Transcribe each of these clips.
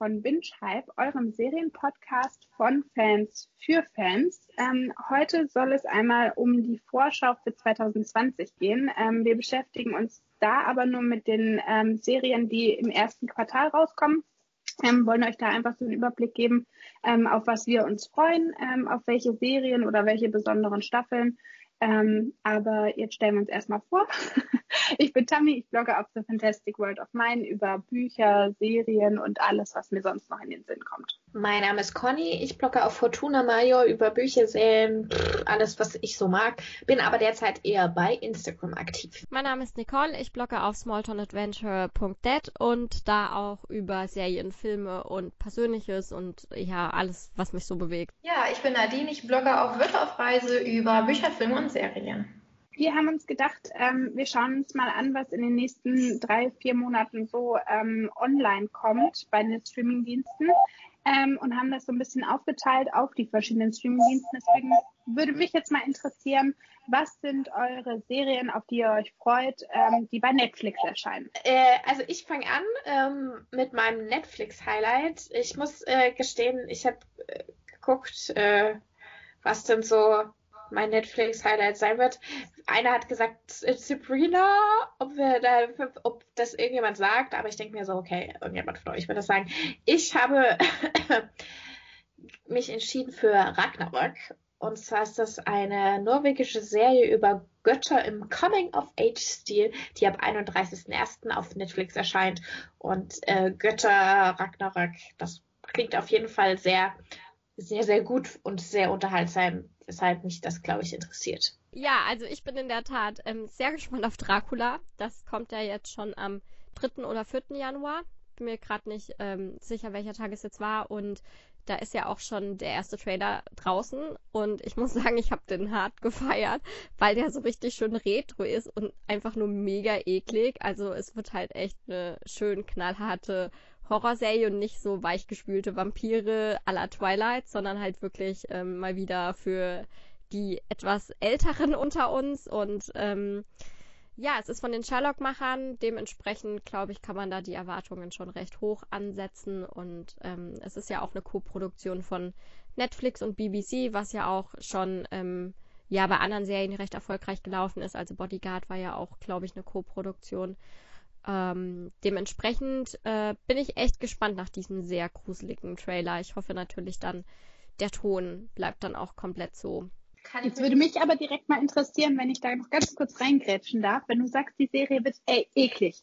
von Binge Hype, eurem Serienpodcast von Fans für Fans. Ähm, heute soll es einmal um die Vorschau für 2020 gehen. Ähm, wir beschäftigen uns da aber nur mit den ähm, Serien, die im ersten Quartal rauskommen. Ähm, wollen euch da einfach so einen Überblick geben, ähm, auf was wir uns freuen, ähm, auf welche Serien oder welche besonderen Staffeln. Ähm, aber jetzt stellen wir uns erstmal vor. ich bin Tammy, ich blogge auf The Fantastic World of Mine über Bücher, Serien und alles, was mir sonst noch in den Sinn kommt. Mein Name ist Conny, ich blogge auf Fortuna Major über Bücher, Serien, alles, was ich so mag, bin aber derzeit eher bei Instagram aktiv. Mein Name ist Nicole, ich blogge auf smalltownadventure.net und da auch über Serien, Filme und Persönliches und ja, alles, was mich so bewegt. Ja, ich bin Nadine, ich blogge auf auf Reise über Bücher, Filme und Serien. Wir haben uns gedacht, ähm, wir schauen uns mal an, was in den nächsten drei, vier Monaten so ähm, online kommt bei den Streamingdiensten ähm, und haben das so ein bisschen aufgeteilt auf die verschiedenen Streamingdiensten. Deswegen würde mich jetzt mal interessieren, was sind eure Serien, auf die ihr euch freut, ähm, die bei Netflix erscheinen? Äh, also ich fange an ähm, mit meinem Netflix-Highlight. Ich muss äh, gestehen, ich habe äh, geguckt, äh, was denn so mein Netflix-Highlight sein wird. Einer hat gesagt, Sabrina, ob wir da, ob das irgendjemand sagt, aber ich denke mir so, okay, irgendjemand von euch wird das sagen. Ich habe mich entschieden für Ragnarök. Und zwar ist das eine norwegische Serie über Götter im Coming-of-Age-Stil, die ab 31.01. auf Netflix erscheint. Und äh, Götter Ragnarök, das klingt auf jeden Fall sehr, sehr, sehr gut und sehr unterhaltsam weshalb mich das, glaube ich, interessiert. Ja, also ich bin in der Tat ähm, sehr gespannt auf Dracula. Das kommt ja jetzt schon am 3. oder 4. Januar. Bin mir gerade nicht ähm, sicher, welcher Tag es jetzt war. Und da ist ja auch schon der erste Trailer draußen. Und ich muss sagen, ich habe den hart gefeiert, weil der so richtig schön retro ist und einfach nur mega eklig. Also es wird halt echt eine schön knallharte Horrorserie und nicht so weichgespülte Vampire à la Twilight, sondern halt wirklich ähm, mal wieder für die etwas Älteren unter uns. Und ähm, ja, es ist von den Sherlock-Machern. Dementsprechend, glaube ich, kann man da die Erwartungen schon recht hoch ansetzen. Und ähm, es ist ja auch eine Co-Produktion von Netflix und BBC, was ja auch schon ähm, ja bei anderen Serien recht erfolgreich gelaufen ist. Also Bodyguard war ja auch, glaube ich, eine Co-Produktion. Ähm, dementsprechend äh, bin ich echt gespannt nach diesem sehr gruseligen Trailer. Ich hoffe natürlich dann, der Ton bleibt dann auch komplett so. Jetzt würde mich aber direkt mal interessieren, wenn ich da noch ganz kurz reingrätschen darf. Wenn du sagst, die Serie wird ey, eklig,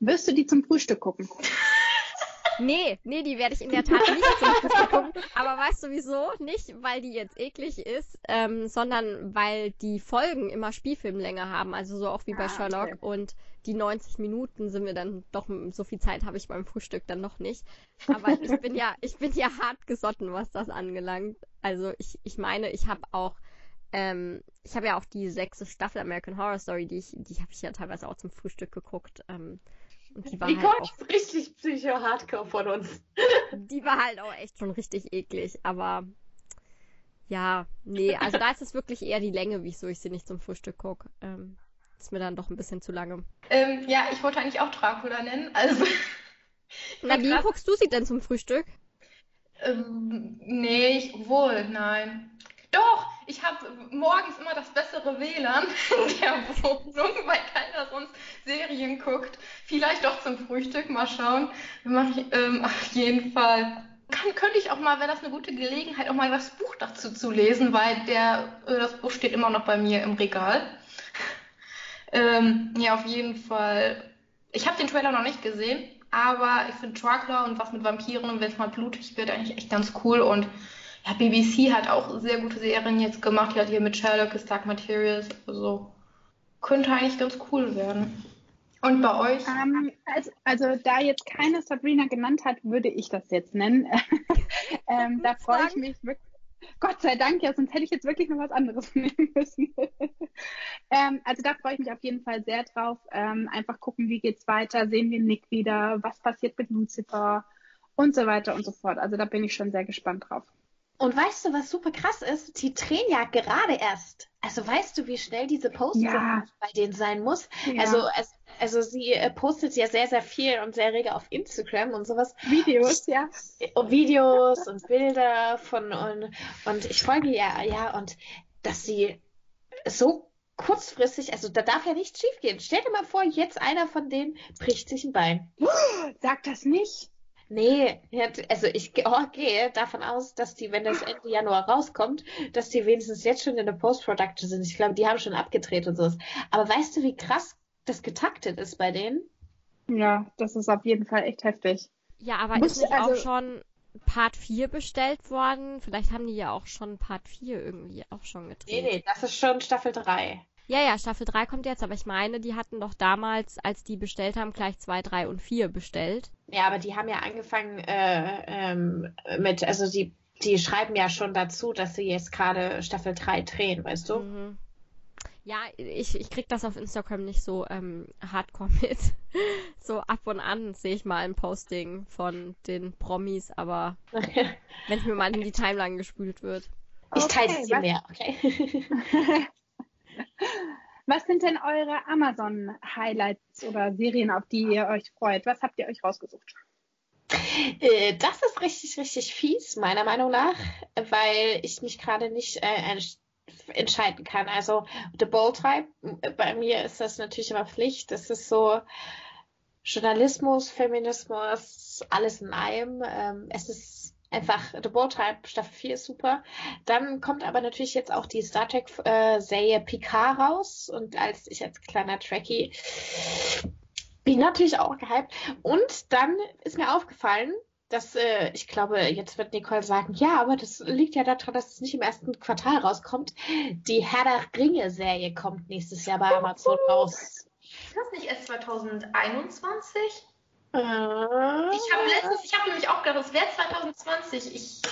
wirst du die zum Frühstück gucken? Nee, nee, die werde ich in der Tat nicht zum Frühstück gucken. Aber weißt du wieso? Nicht, weil die jetzt eklig ist, ähm, sondern weil die Folgen immer Spielfilmlänge haben. Also so auch wie bei ah, Sherlock. Okay. Und die 90 Minuten sind wir dann doch, so viel Zeit habe ich beim Frühstück dann noch nicht. Aber ich bin ja, ich bin ja hart gesotten, was das angelangt. Also ich, ich meine, ich habe auch ähm, ich habe ja auch die sechste Staffel American Horror Story, die ich, die habe ich ja teilweise auch zum Frühstück geguckt. Ähm, und die war die halt kommt auch, richtig psycho-hardcore von uns. Die war halt auch echt schon richtig eklig, aber ja, nee, also da ist es wirklich eher die Länge, wieso ich sie nicht zum Frühstück gucke. Ähm, ist mir dann doch ein bisschen zu lange. Ähm, ja, ich wollte eigentlich auch Dracula nennen, also. Na, wie guckst du sie denn zum Frühstück? Ähm, nee, ich, wohl, nein. Doch, ich habe morgens immer das bessere WLAN in der Wohnung, weil keiner sonst Serien guckt. Vielleicht doch zum Frühstück, mal schauen. Mach ich, ähm, auf jeden Fall. Kann, könnte ich auch mal, wäre das eine gute Gelegenheit, auch mal das Buch dazu zu lesen, weil der, äh, das Buch steht immer noch bei mir im Regal. Ähm, ja, auf jeden Fall. Ich habe den Trailer noch nicht gesehen, aber ich finde Dracula und was mit Vampiren und wenn es mal blutig wird, eigentlich echt ganz cool und ja, BBC hat auch sehr gute Serien jetzt gemacht. Die hat hier mit Sherlock, Dark Materials. Also könnte eigentlich ganz cool werden. Und bei euch? Um, ähm, also, also, da jetzt keine Sabrina genannt hat, würde ich das jetzt nennen. ähm, da freue ich mich wirklich. Gott sei Dank, ja, sonst hätte ich jetzt wirklich noch was anderes nehmen müssen. ähm, also da freue ich mich auf jeden Fall sehr drauf. Ähm, einfach gucken, wie geht's weiter, sehen wir Nick wieder, was passiert mit Lucifer und so weiter und so fort. Also da bin ich schon sehr gespannt drauf. Und weißt du, was super krass ist? Sie drehen ja gerade erst. Also weißt du, wie schnell diese Posts Ja. bei denen sein muss? Ja. Also, es, also sie äh, postet ja sehr, sehr viel und sehr rege auf Instagram und sowas. Videos, ja. Und Videos und Bilder von und, und ich folge ja, ja, und dass sie so kurzfristig, also da darf ja nichts schiefgehen. Stell dir mal vor, jetzt einer von denen bricht sich ein Bein. Sag das nicht. Nee, also ich oh, gehe davon aus, dass die, wenn das Ende Januar rauskommt, dass die wenigstens jetzt schon in der Post-Production sind. Ich glaube, die haben schon abgedreht und sowas. Aber weißt du, wie krass das getaktet ist bei denen? Ja, das ist auf jeden Fall echt heftig. Ja, aber Muss- ist nicht also- auch schon Part 4 bestellt worden? Vielleicht haben die ja auch schon Part 4 irgendwie auch schon gedreht. Nee, nee, das ist schon Staffel 3. Ja, ja, Staffel 3 kommt jetzt, aber ich meine, die hatten doch damals, als die bestellt haben, gleich 2, 3 und 4 bestellt. Ja, aber die haben ja angefangen äh, ähm, mit, also die, die schreiben ja schon dazu, dass sie jetzt gerade Staffel 3 drehen, weißt du? Mhm. Ja, ich, ich krieg das auf Instagram nicht so ähm, hardcore mit. So ab und an sehe ich mal ein Posting von den Promis, aber wenn es mir mal in die Timeline gespült wird. Ich teile Okay, es dir was- mehr, okay? Was sind denn eure Amazon-Highlights oder Serien, auf die ihr euch freut? Was habt ihr euch rausgesucht? Äh, Das ist richtig, richtig fies, meiner Meinung nach, weil ich mich gerade nicht äh, entsch- entscheiden kann. Also The Bold Tribe, bei mir ist das natürlich immer Pflicht. Das ist so Journalismus, Feminismus, alles in einem. Ähm, es ist einfach, The Bold Tribe Staffel 4 ist super. Dann kommt aber natürlich jetzt auch die Star Trek äh, Serie Picard raus und als ich als kleiner Trekkie bin natürlich auch gehypt. Und dann ist mir aufgefallen, dass äh, ich glaube, jetzt wird Nicole sagen, ja, aber das liegt ja daran, dass es nicht im ersten Quartal rauskommt. Die Herr der Ringe-Serie kommt nächstes Jahr bei Amazon raus. Ist das nicht erst 2021? Äh, Ich habe letztens, ich habe nämlich auch gedacht, es wäre 2020. Ich,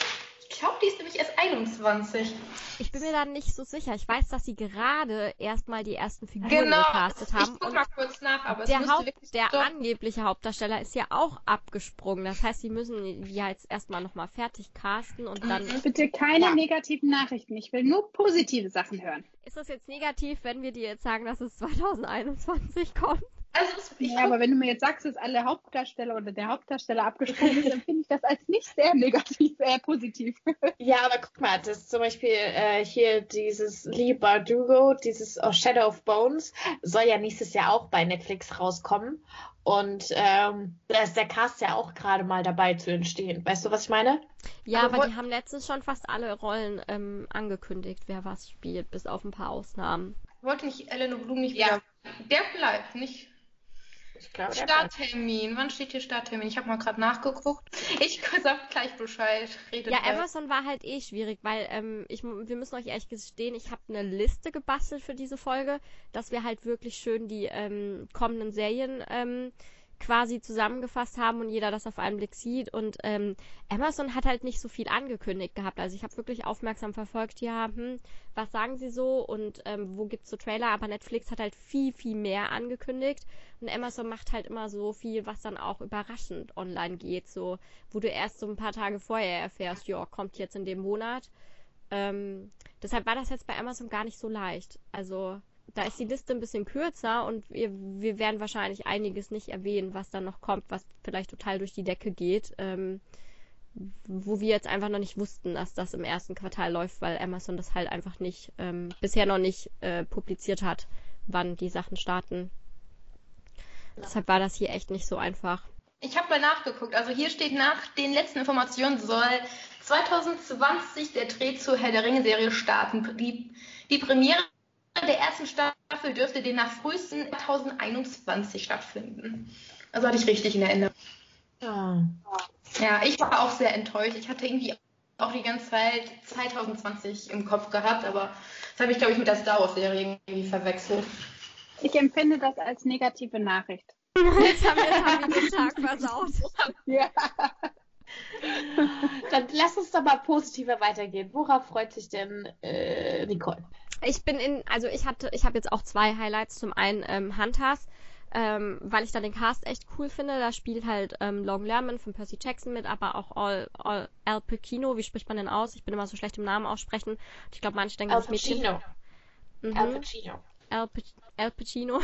ich glaube, die ist nämlich erst 21. Ich bin mir da nicht so sicher. Ich weiß, dass sie gerade erstmal die ersten Figuren Genau. gecastet Ich haben guck und mal kurz nach, aber es der, Haupt, wirklich der angebliche Hauptdarsteller ist ja auch abgesprungen. Das heißt, sie müssen die ja jetzt erstmal nochmal fertig casten und dann Mhm. Bitte keine Ja. negativen Nachrichten. Ich will nur positive Sachen hören. ist das jetzt negativ, wenn wir dir jetzt sagen, dass es 2021 kommt. Also es, ich Ja, aber wenn du mir jetzt sagst, dass alle Hauptdarsteller oder der Hauptdarsteller abgesprungen ist, dann finde ich das als nicht sehr negativ, eher positiv. Ja, aber guck mal, das ist zum Beispiel äh, hier dieses Lee Bardugo, dieses oh, Shadow of Bones, soll ja nächstes Jahr auch bei Netflix rauskommen. Und ähm, da ist der Cast ja auch gerade mal dabei zu entstehen. Weißt du, was ich meine? Ja, Aber aber wo- die haben letztens schon fast alle Rollen ähm, angekündigt, wer was spielt, bis auf ein paar Ausnahmen. wollte nicht Eleanor Blum nicht Ja. wieder. Der bleibt nicht. Ich glaube, Starttermin. Wann steht hier Starttermin? Ich habe mal gerade nachgeguckt. Ich sag gleich Bescheid. Redet Ja. Amazon war halt eh schwierig, weil ähm, ich, wir müssen euch ehrlich gestehen, ich habe eine Liste gebastelt für diese Folge, dass wir halt wirklich schön die ähm, kommenden Serien ähm, quasi zusammengefasst haben und jeder das auf einen Blick sieht. Und ähm, Amazon hat halt nicht so viel angekündigt gehabt. Also ich habe wirklich aufmerksam verfolgt, ja, hm, was sagen sie so und ähm, wo gibt's so Trailer, aber Netflix hat halt viel, viel mehr angekündigt. Und Amazon macht halt immer so viel, was dann auch überraschend online geht, so wo du erst so ein paar Tage vorher erfährst, ja, kommt jetzt in dem Monat. Ähm, deshalb war das jetzt bei Amazon gar nicht so leicht. Also da ist die Liste ein bisschen kürzer und wir, wir werden wahrscheinlich einiges nicht erwähnen, was dann noch kommt, was vielleicht total durch die Decke geht, ähm, wo wir jetzt einfach noch nicht wussten, dass das im ersten Quartal läuft, weil Amazon das halt einfach nicht, ähm, bisher noch nicht äh, publiziert hat, wann die Sachen starten. Deshalb war das hier echt nicht so einfach. Ich habe mal nachgeguckt. Also hier steht nach den letzten Informationen soll 2020 der Dreh zur Herr der Ringe-Serie starten. Die, die Premiere der ersten Staffel dürfte demnach frühesten 2021 stattfinden. Also hatte ich richtig in Erinnerung. Ah. Ja, ich war auch sehr enttäuscht. Ich hatte irgendwie auch die ganze Zeit 2020 im Kopf gehabt, aber das habe ich, glaube ich, mit der Star Wars-Serie irgendwie verwechselt. Ich empfinde das als negative Nachricht. Jetzt haben wir, jetzt haben wir den Tag versaut. Ja. Dann lass uns doch mal positiver weitergehen. Worauf freut sich denn äh, Nicole? Ich bin in, also ich hatte, ich habe jetzt auch zwei Highlights. Zum einen ähm, Hunters, ähm, weil ich da den Cast echt cool finde. Da spielt halt ähm, Logan Lerman von Percy Jackson mit, aber auch Al, Al, Al Pacino. Wie spricht man denn aus? Ich bin immer so schlecht im Namen aussprechen. Ich glaube, manche denken, Al das Mädchen. Pacino. Mhm. Al Pacino. Al, P Al Pacino.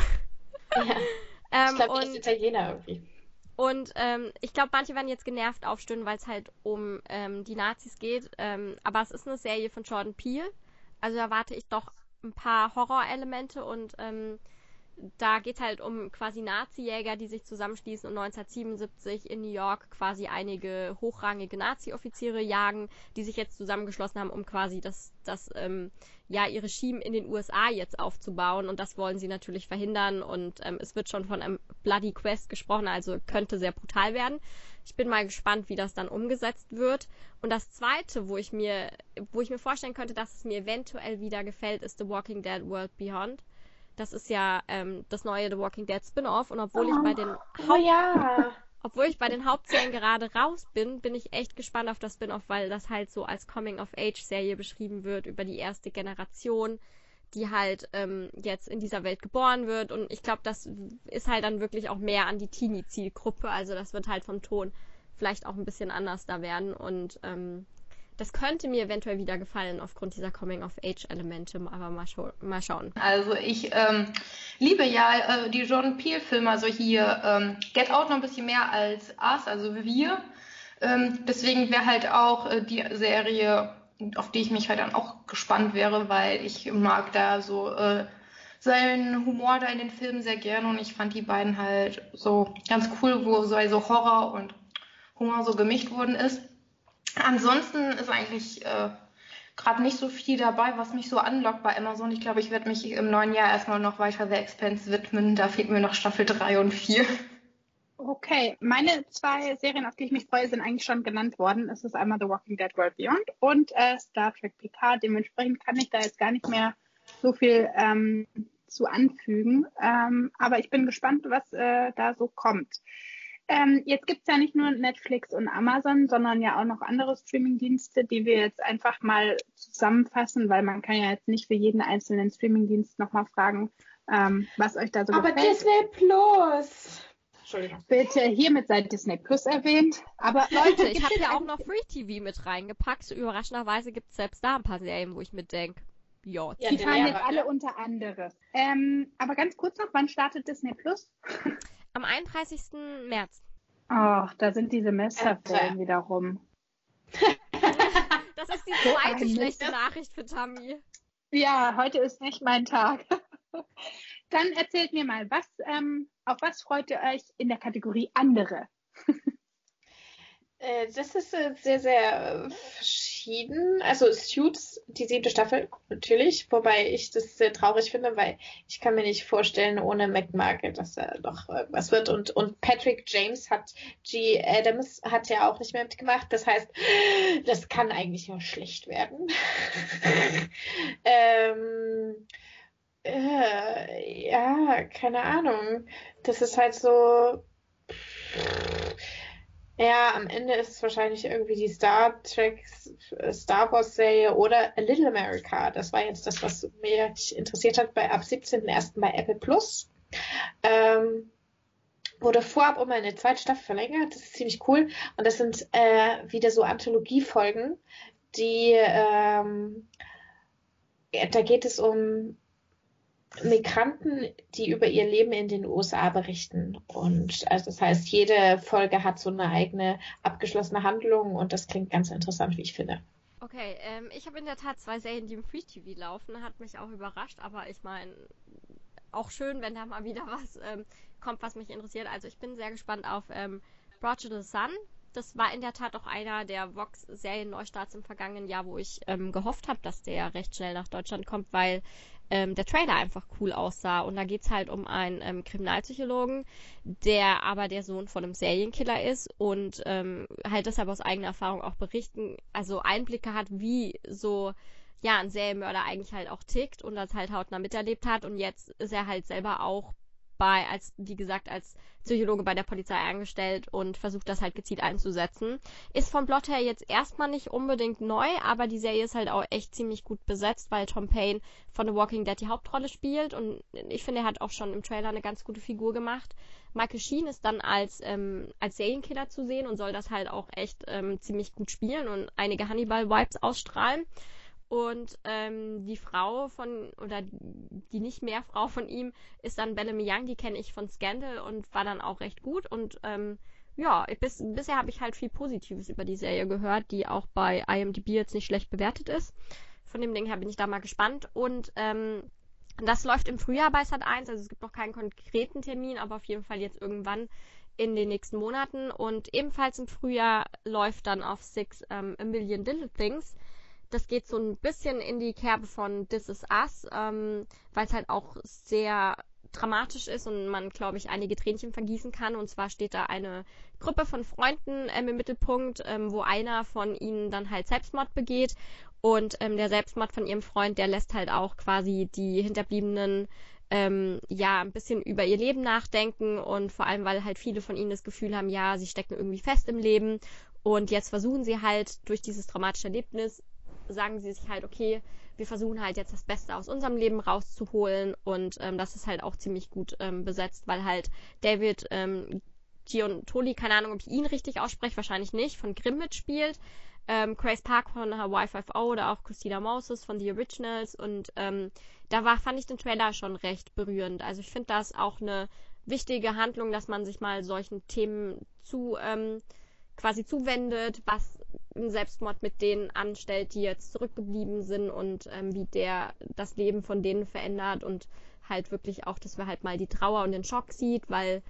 Ja. ähm, ich glaube, der ist Italiener irgendwie. Und ähm, ich glaube, manche werden jetzt genervt aufstöhnen, weil es halt um ähm, die Nazis geht. Ähm, aber es ist eine Serie von Jordan Peele. Also erwarte ich doch ein paar Horrorelemente und ähm, da geht halt um quasi Nazi-Jäger, die sich zusammenschließen und 1977 in New York quasi einige hochrangige Nazi-Offiziere jagen, die sich jetzt zusammengeschlossen haben, um quasi das, das ähm, ja, ihr Regime in den USA jetzt aufzubauen. Und das wollen sie natürlich verhindern. Und ähm, es wird schon von einem Bloody Quest gesprochen, also könnte sehr brutal werden. Ich bin mal gespannt, wie das dann umgesetzt wird. Und das zweite, wo ich mir, wo ich mir vorstellen könnte, dass es mir eventuell wieder gefällt, ist The Walking Dead World Beyond. Das ist ja ähm, das neue The Walking Dead Spin-off. Und obwohl oh, ich bei den oh, ja. obwohl ich bei den Hauptserien gerade raus bin, bin ich echt gespannt auf das Spin-off, weil das halt so als Coming-of-Age-Serie beschrieben wird über die erste Generation, die halt ähm, jetzt in dieser Welt geboren wird. Und ich glaube, das ist halt dann wirklich auch mehr an die Teenie-Zielgruppe. Also das wird halt vom Ton vielleicht auch ein bisschen anders da werden. Und ähm, das könnte mir eventuell wieder gefallen aufgrund dieser Coming-of-Age-Elemente, aber mal, scha mal, schauen. Also ich ähm, liebe ja äh, die Jordan Peele-Filme, also hier ähm, Get Out noch ein bisschen mehr als Us, also wir. Ähm, deswegen wäre halt auch äh, die Serie, auf die ich mich halt dann auch gespannt wäre, weil ich mag da so äh, seinen Humor da in den Filmen sehr gerne und ich fand die beiden halt so ganz cool, wo so also Horror und Humor so gemischt worden ist. Ansonsten ist eigentlich äh, gerade nicht so viel dabei, was mich so anlockt bei Amazon. Ich glaube, ich werde mich im neuen Jahr erstmal noch weiter The Expanse widmen. Da fehlt mir noch Staffel 3 und 4. Okay, meine zwei Serien, auf die ich mich freue, sind eigentlich schon genannt worden. Es ist einmal The Walking Dead World Beyond und äh, Star Trek Picard. Dementsprechend kann ich da jetzt gar nicht mehr so viel ähm, zu anfügen. Ähm, aber ich bin gespannt, was äh, da so kommt. Ähm, jetzt gibt es ja nicht nur Netflix und Amazon, sondern ja auch noch andere Streamingdienste, die wir jetzt einfach mal zusammenfassen, weil man kann ja jetzt nicht für jeden einzelnen Streamingdienst nochmal fragen, ähm, was euch da so Aber gefällt. Disney Plus! Entschuldigung. Bitte, hiermit sei Disney Plus erwähnt. Aber Leute, ich habe ja auch noch Free TV mit reingepackt. Überraschenderweise gibt es selbst da ein paar Serien, wo ich mir denke, ja, die fallen jetzt alle unter anderes. Ähm, aber ganz kurz noch, wann startet Disney Plus? Am 31. März. Ach, da sind die Semesterferien wieder rum. das ist die zweite schlechte Nachricht für Tammy. Ja, heute ist nicht mein Tag. Dann erzählt mir mal, was, ähm, auf was freut ihr euch in der Kategorie andere? Äh, das ist äh, sehr, sehr verschieden. Also Suits, die siebte Staffel, natürlich. Wobei ich das sehr traurig finde, weil ich kann mir nicht vorstellen, ohne McMarket, dass da noch was wird. Und, und Patrick James hat, G. Adams hat ja auch nicht mehr mitgemacht. Das heißt, das kann eigentlich nur schlecht werden. ähm, äh, ja, keine Ahnung. Das ist halt so ja, am Ende ist es wahrscheinlich irgendwie die Star Trek, Star Wars Serie oder A Little America. Das war jetzt das, was mich interessiert hat bei ab 17.01. bei Apple Plus. Ähm, wurde vorab um eine zweite Staffel verlängert. Das ist ziemlich cool. Und das sind äh, wieder so Anthologiefolgen, die ähm, da geht es um Migranten, die über ihr Leben in den USA berichten. Und also das heißt, jede Folge hat so eine eigene abgeschlossene Handlung und das klingt ganz interessant, wie ich finde. Okay, ähm, ich habe in der Tat zwei Serien, die im Free TV laufen, hat mich auch überrascht, aber ich meine, auch schön, wenn da mal wieder was ähm, kommt, was mich interessiert. Also ich bin sehr gespannt auf ähm, Brought to the Sun. Das war in der Tat auch einer der Vox-Serien-Neustarts im vergangenen Jahr, wo ich ähm, gehofft habe, dass der recht schnell nach Deutschland kommt, weil ähm, der Trailer einfach cool aussah. Und da geht es halt um einen ähm, Kriminalpsychologen, der aber der Sohn von einem Serienkiller ist und ähm, halt deshalb aus eigener Erfahrung auch berichten, also Einblicke hat, wie so ja, ein Serienmörder eigentlich halt auch tickt und das halt hautnah miterlebt hat und jetzt ist er halt selber auch bei, als, wie gesagt, als Psychologe bei der Polizei angestellt und versucht das halt gezielt einzusetzen. Ist vom Plot her jetzt erstmal nicht unbedingt neu, aber die Serie ist halt auch echt ziemlich gut besetzt, weil Tom Payne von The Walking Dead die Hauptrolle spielt und ich finde, er hat auch schon im Trailer eine ganz gute Figur gemacht. Michael Sheen ist dann als, ähm, als Serienkiller zu sehen und soll das halt auch echt ähm, ziemlich gut spielen und einige Hannibal-Vibes ausstrahlen. Und ähm, die Frau von, oder die nicht mehr Frau von ihm, ist dann Bellamy Young, die kenne ich von Scandal und war dann auch recht gut. Und ähm, ja, bis, bisher habe ich halt viel Positives über die Serie gehört, die auch bei IMDb jetzt nicht schlecht bewertet ist. Von dem Ding her bin ich da mal gespannt. Und ähm, das läuft im Frühjahr bei Sat 1, also es gibt noch keinen konkreten Termin, aber auf jeden Fall jetzt irgendwann in den nächsten Monaten. Und ebenfalls im Frühjahr läuft dann auf Six ähm, A Million Little Things das geht so ein bisschen in die Kerbe von This Is Us, ähm, weil es halt auch sehr dramatisch ist und man, glaube ich, einige Tränchen vergießen kann. Und zwar steht da eine Gruppe von Freunden ähm, im Mittelpunkt, ähm, wo einer von ihnen dann halt Selbstmord begeht. Und ähm, der Selbstmord von ihrem Freund, der lässt halt auch quasi die Hinterbliebenen ähm, ja ein bisschen über ihr Leben nachdenken und vor allem, weil halt viele von ihnen das Gefühl haben, ja, sie stecken irgendwie fest im Leben und jetzt versuchen sie halt durch dieses traumatische Erlebnis sagen sie sich halt, okay, wir versuchen halt jetzt das Beste aus unserem Leben rauszuholen und ähm, das ist halt auch ziemlich gut ähm, besetzt, weil halt David ähm, Giuntoli, keine Ahnung, ob ich ihn richtig ausspreche, wahrscheinlich nicht, von Grimm mitspielt. Ähm, Grace Park von Hawaii 5 oder auch Christina Moses von The Originals und ähm, da war, fand ich den Trailer schon recht berührend. Also ich finde das auch eine wichtige Handlung, dass man sich mal solchen Themen zu ähm, quasi zuwendet, was ein Selbstmord mit denen anstellt, die jetzt zurückgeblieben sind und ähm, wie der das Leben von denen verändert und halt wirklich auch, dass wir halt mal die Trauer und den Schock sieht, weil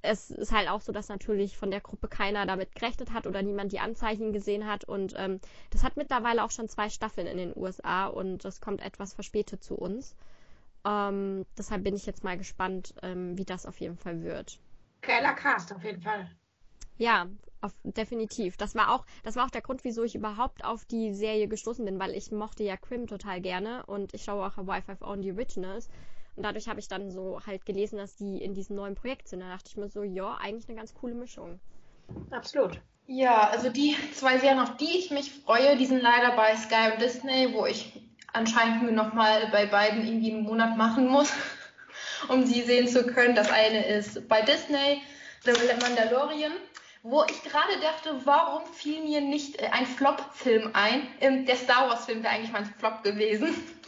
es ist halt auch so, dass natürlich von der Gruppe keiner damit gerechnet hat oder niemand die Anzeichen gesehen hat und ähm, das hat mittlerweile auch schon zwei Staffeln in den USA und das kommt etwas verspätet zu uns. Ähm, deshalb bin ich jetzt mal gespannt, ähm, wie das auf jeden Fall wird. Geiler Cast auf jeden Fall. Ja, auf, definitiv. Das war auch, das war auch der Grund, wieso ich überhaupt auf die Serie gestoßen bin, weil ich mochte ja Crim total gerne und ich schaue auch 5 on the Originals. Und dadurch habe ich dann so halt gelesen, dass die in diesem neuen Projekt sind. Da dachte ich mir so, ja, eigentlich eine ganz coole Mischung. Absolut. Ja, also die zwei Serien, auf die ich mich freue, die sind leider bei Sky und Disney, wo ich anscheinend mir nochmal bei beiden irgendwie einen Monat machen muss, um sie sehen zu können. Das eine ist bei Disney The Mandalorian wo ich gerade dachte, warum fiel mir nicht äh, ein Flop-Film ein? Ähm, der Star Wars-Film wäre eigentlich mein Flop gewesen.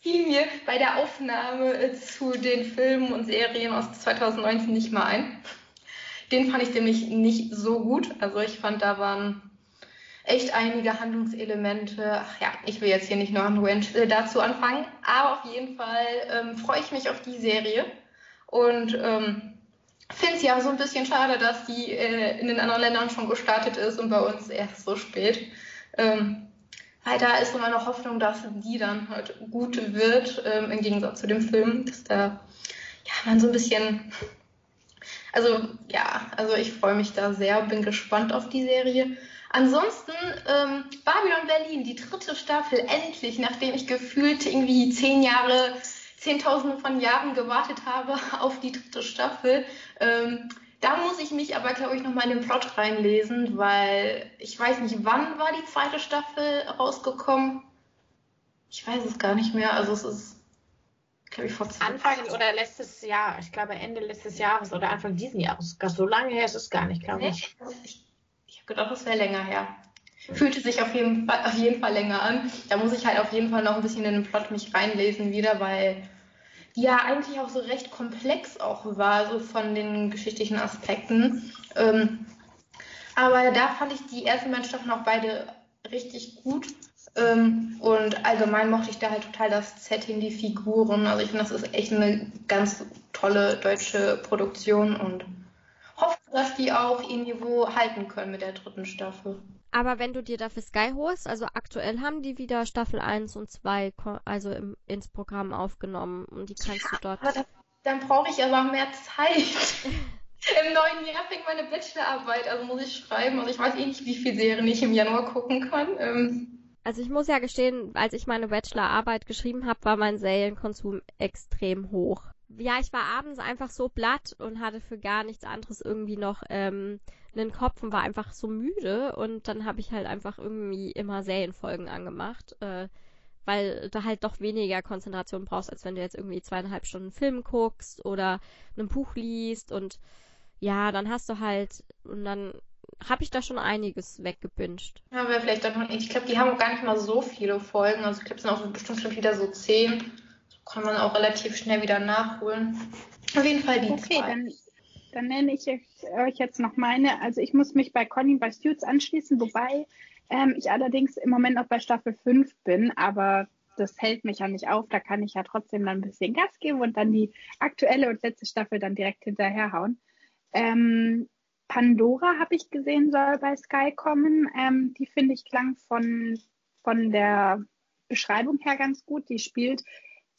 fiel mir bei der Aufnahme äh, zu den Filmen und Serien aus 2019 nicht mal ein. Den fand ich nämlich nicht so gut. Also ich fand, da waren echt einige Handlungselemente. Ach ja, ich will jetzt hier nicht noch äh, dazu anfangen, aber auf jeden Fall ähm, freue ich mich auf die Serie. Und ähm, finde es ja so ein bisschen schade, dass die äh, in den anderen Ländern schon gestartet ist und bei uns erst so spät. Ähm, weil da ist immer noch Hoffnung, dass die dann halt gut wird, ähm, im Gegensatz zu dem Film, dass da ja man so ein bisschen also ja, also ich freue mich da sehr, bin gespannt auf die Serie. Ansonsten ähm, Babylon Berlin, die dritte Staffel, endlich, nachdem ich gefühlt irgendwie zehn Jahre Zehntausende von Jahren gewartet habe auf die dritte Staffel. Ähm, da muss ich mich aber, glaube ich, nochmal in den Plot reinlesen, weil ich weiß nicht, wann war die zweite Staffel rausgekommen? Ich weiß es gar nicht mehr. Also es ist, glaube ich, vor zwei Anfang oder letztes Jahr. Ich glaube Ende letztes Jahres oder Anfang diesen Jahres. So lange her ist es gar nicht, glaube ich. Ich, ich habe gedacht, es wäre länger her. Fühlte sich auf jeden, Fall, auf jeden Fall länger an. Da muss ich halt auf jeden Fall noch ein bisschen in den Plot mich reinlesen wieder, weil die ja eigentlich auch so recht komplex auch war, so von den geschichtlichen Aspekten. Ähm, aber da fand ich die ersten beiden Staffeln auch beide richtig gut. Ähm, und allgemein mochte ich da halt total das Setting, die Figuren. Also ich finde, das ist echt eine ganz tolle deutsche Produktion und hoffe, dass die auch ihr Niveau halten können mit der dritten Staffel. Aber wenn du dir dafür Sky holst, also aktuell haben die wieder Staffel 1 und 2 also im, ins Programm aufgenommen und die kannst ja, du dort. Aber dann brauche ich aber mehr Zeit. Im neuen Jahr fängt meine Bachelorarbeit, also muss ich schreiben. Also ich weiß eh nicht, wie viele Serien ich im Januar gucken kann. Ähm. Also ich muss ja gestehen, als ich meine Bachelorarbeit geschrieben habe, war mein Serienkonsum extrem hoch. Ja, ich war abends einfach so platt und hatte für gar nichts anderes irgendwie noch ähm, einen Kopf und war einfach so müde und dann habe ich halt einfach irgendwie immer Serienfolgen angemacht, äh, weil du halt doch weniger Konzentration brauchst, als wenn du jetzt irgendwie zweieinhalb Stunden Film guckst oder ein Buch liest und ja, dann hast du halt und dann habe ich da schon einiges weggebinged. Ja, aber vielleicht auch. Ich glaube, die haben auch gar nicht mal so viele Folgen. Also ich glaube, es sind auch bestimmt schon wieder so zehn. Kann man auch relativ schnell wieder nachholen. Auf jeden Fall die Okay, zwei. dann, dann nenne ich euch jetzt noch meine. Also ich muss mich bei Conny bei Suits anschließen, wobei ähm, ich allerdings im Moment noch bei Staffel 5 bin, aber das hält mich ja nicht auf. Da kann ich ja trotzdem dann ein bisschen Gas geben und dann die aktuelle und letzte Staffel dann direkt hinterherhauen. Ähm, Pandora habe ich gesehen, soll bei Sky kommen. Ähm, die finde ich klang von, von der Beschreibung her ganz gut. Die spielt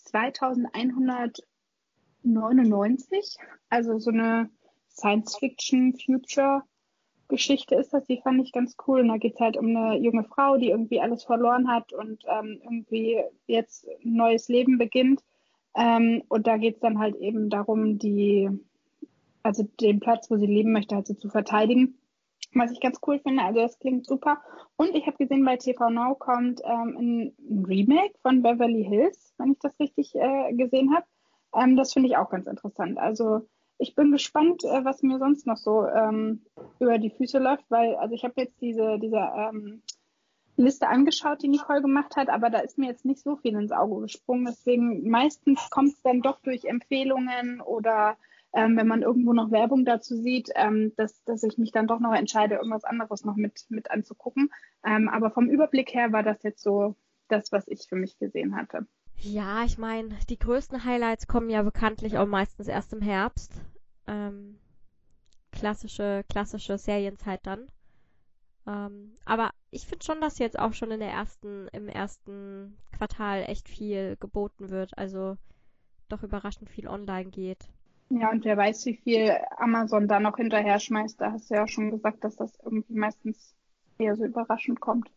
2199, also so eine Science-Fiction-Future-Geschichte ist das. Die fand ich ganz cool. Und da geht es halt um eine junge Frau, die irgendwie alles verloren hat und ähm, irgendwie jetzt ein neues Leben beginnt. Ähm, und da geht es dann halt eben darum, die also den Platz, wo sie leben möchte, halt so zu verteidigen. Was ich ganz cool finde, also das klingt super. Und ich habe gesehen, bei TV Now kommt ähm, ein, Remake von Beverly Hills, wenn ich das richtig äh, gesehen habe. Ähm, das finde ich auch ganz interessant. Also ich bin gespannt, äh, was mir sonst noch so ähm, über die Füße läuft, weil also ich habe jetzt diese, diese ähm, Liste angeschaut, die Nicole gemacht hat, aber da ist mir jetzt nicht so viel ins Auge gesprungen. Deswegen meistens kommt es dann doch durch Empfehlungen oder ähm, wenn man irgendwo noch Werbung dazu sieht, ähm, dass, dass ich mich dann doch noch entscheide, irgendwas anderes noch mit, mit anzugucken. Ähm, aber vom Überblick her war das jetzt so das, was ich für mich gesehen hatte. Ja, ich meine, die größten Highlights kommen ja bekanntlich auch meistens erst im Herbst. Ähm, klassische, klassische Serienzeit dann. Ähm, aber ich finde schon, dass jetzt auch schon in der ersten, im ersten Quartal echt viel geboten wird. Also doch überraschend viel online geht. Ja, und wer weiß, wie viel Amazon da noch hinterher schmeißt. Da hast du ja auch schon gesagt, dass das irgendwie meistens eher so überraschend kommt.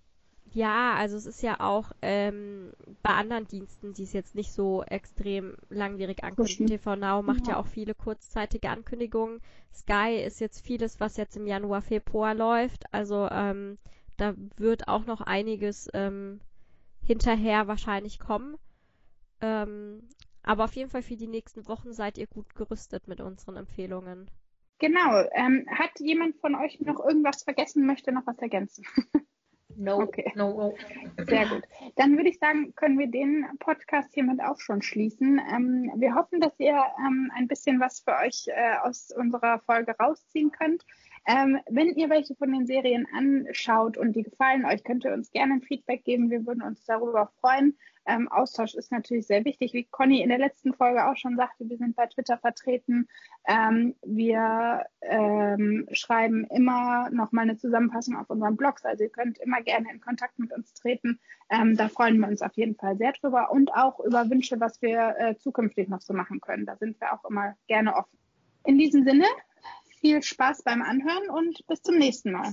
Ja, also es ist ja auch ähm, bei anderen Diensten, die es jetzt nicht so extrem langwierig ankündigen. TV Now macht ja Ja. auch viele kurzzeitige Ankündigungen. Sky ist jetzt vieles, was jetzt im Januar, Februar läuft. Also ähm, da wird auch noch einiges ähm, hinterher wahrscheinlich kommen. Ähm, aber auf jeden Fall für die nächsten Wochen seid ihr gut gerüstet mit unseren Empfehlungen. Genau. Ähm, hat jemand von euch noch irgendwas vergessen, möchte noch was ergänzen? No, Okay. no. Sehr gut. Dann würde ich sagen, können wir den Podcast hiermit auch schon schließen. Ähm, wir hoffen, dass ihr ähm, ein bisschen was für euch äh, aus unserer Folge rausziehen könnt. Ähm, wenn ihr welche von den Serien anschaut und die gefallen euch, könnt ihr uns gerne ein Feedback geben. Wir würden uns darüber freuen. Ähm, Austausch ist natürlich sehr wichtig. Wie Conny in der letzten Folge auch schon sagte, wir sind bei Twitter vertreten. Ähm, wir ähm, schreiben immer noch mal eine Zusammenfassung auf unseren Blogs. Also ihr könnt immer gerne in Kontakt mit uns treten. Ähm, da freuen wir uns auf jeden Fall sehr drüber und auch über Wünsche, was wir äh, zukünftig noch so machen können. Da sind wir auch immer gerne offen. In diesem Sinne, viel Spaß beim Anhören und bis zum nächsten Mal.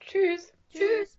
Tschüss. Tschüss!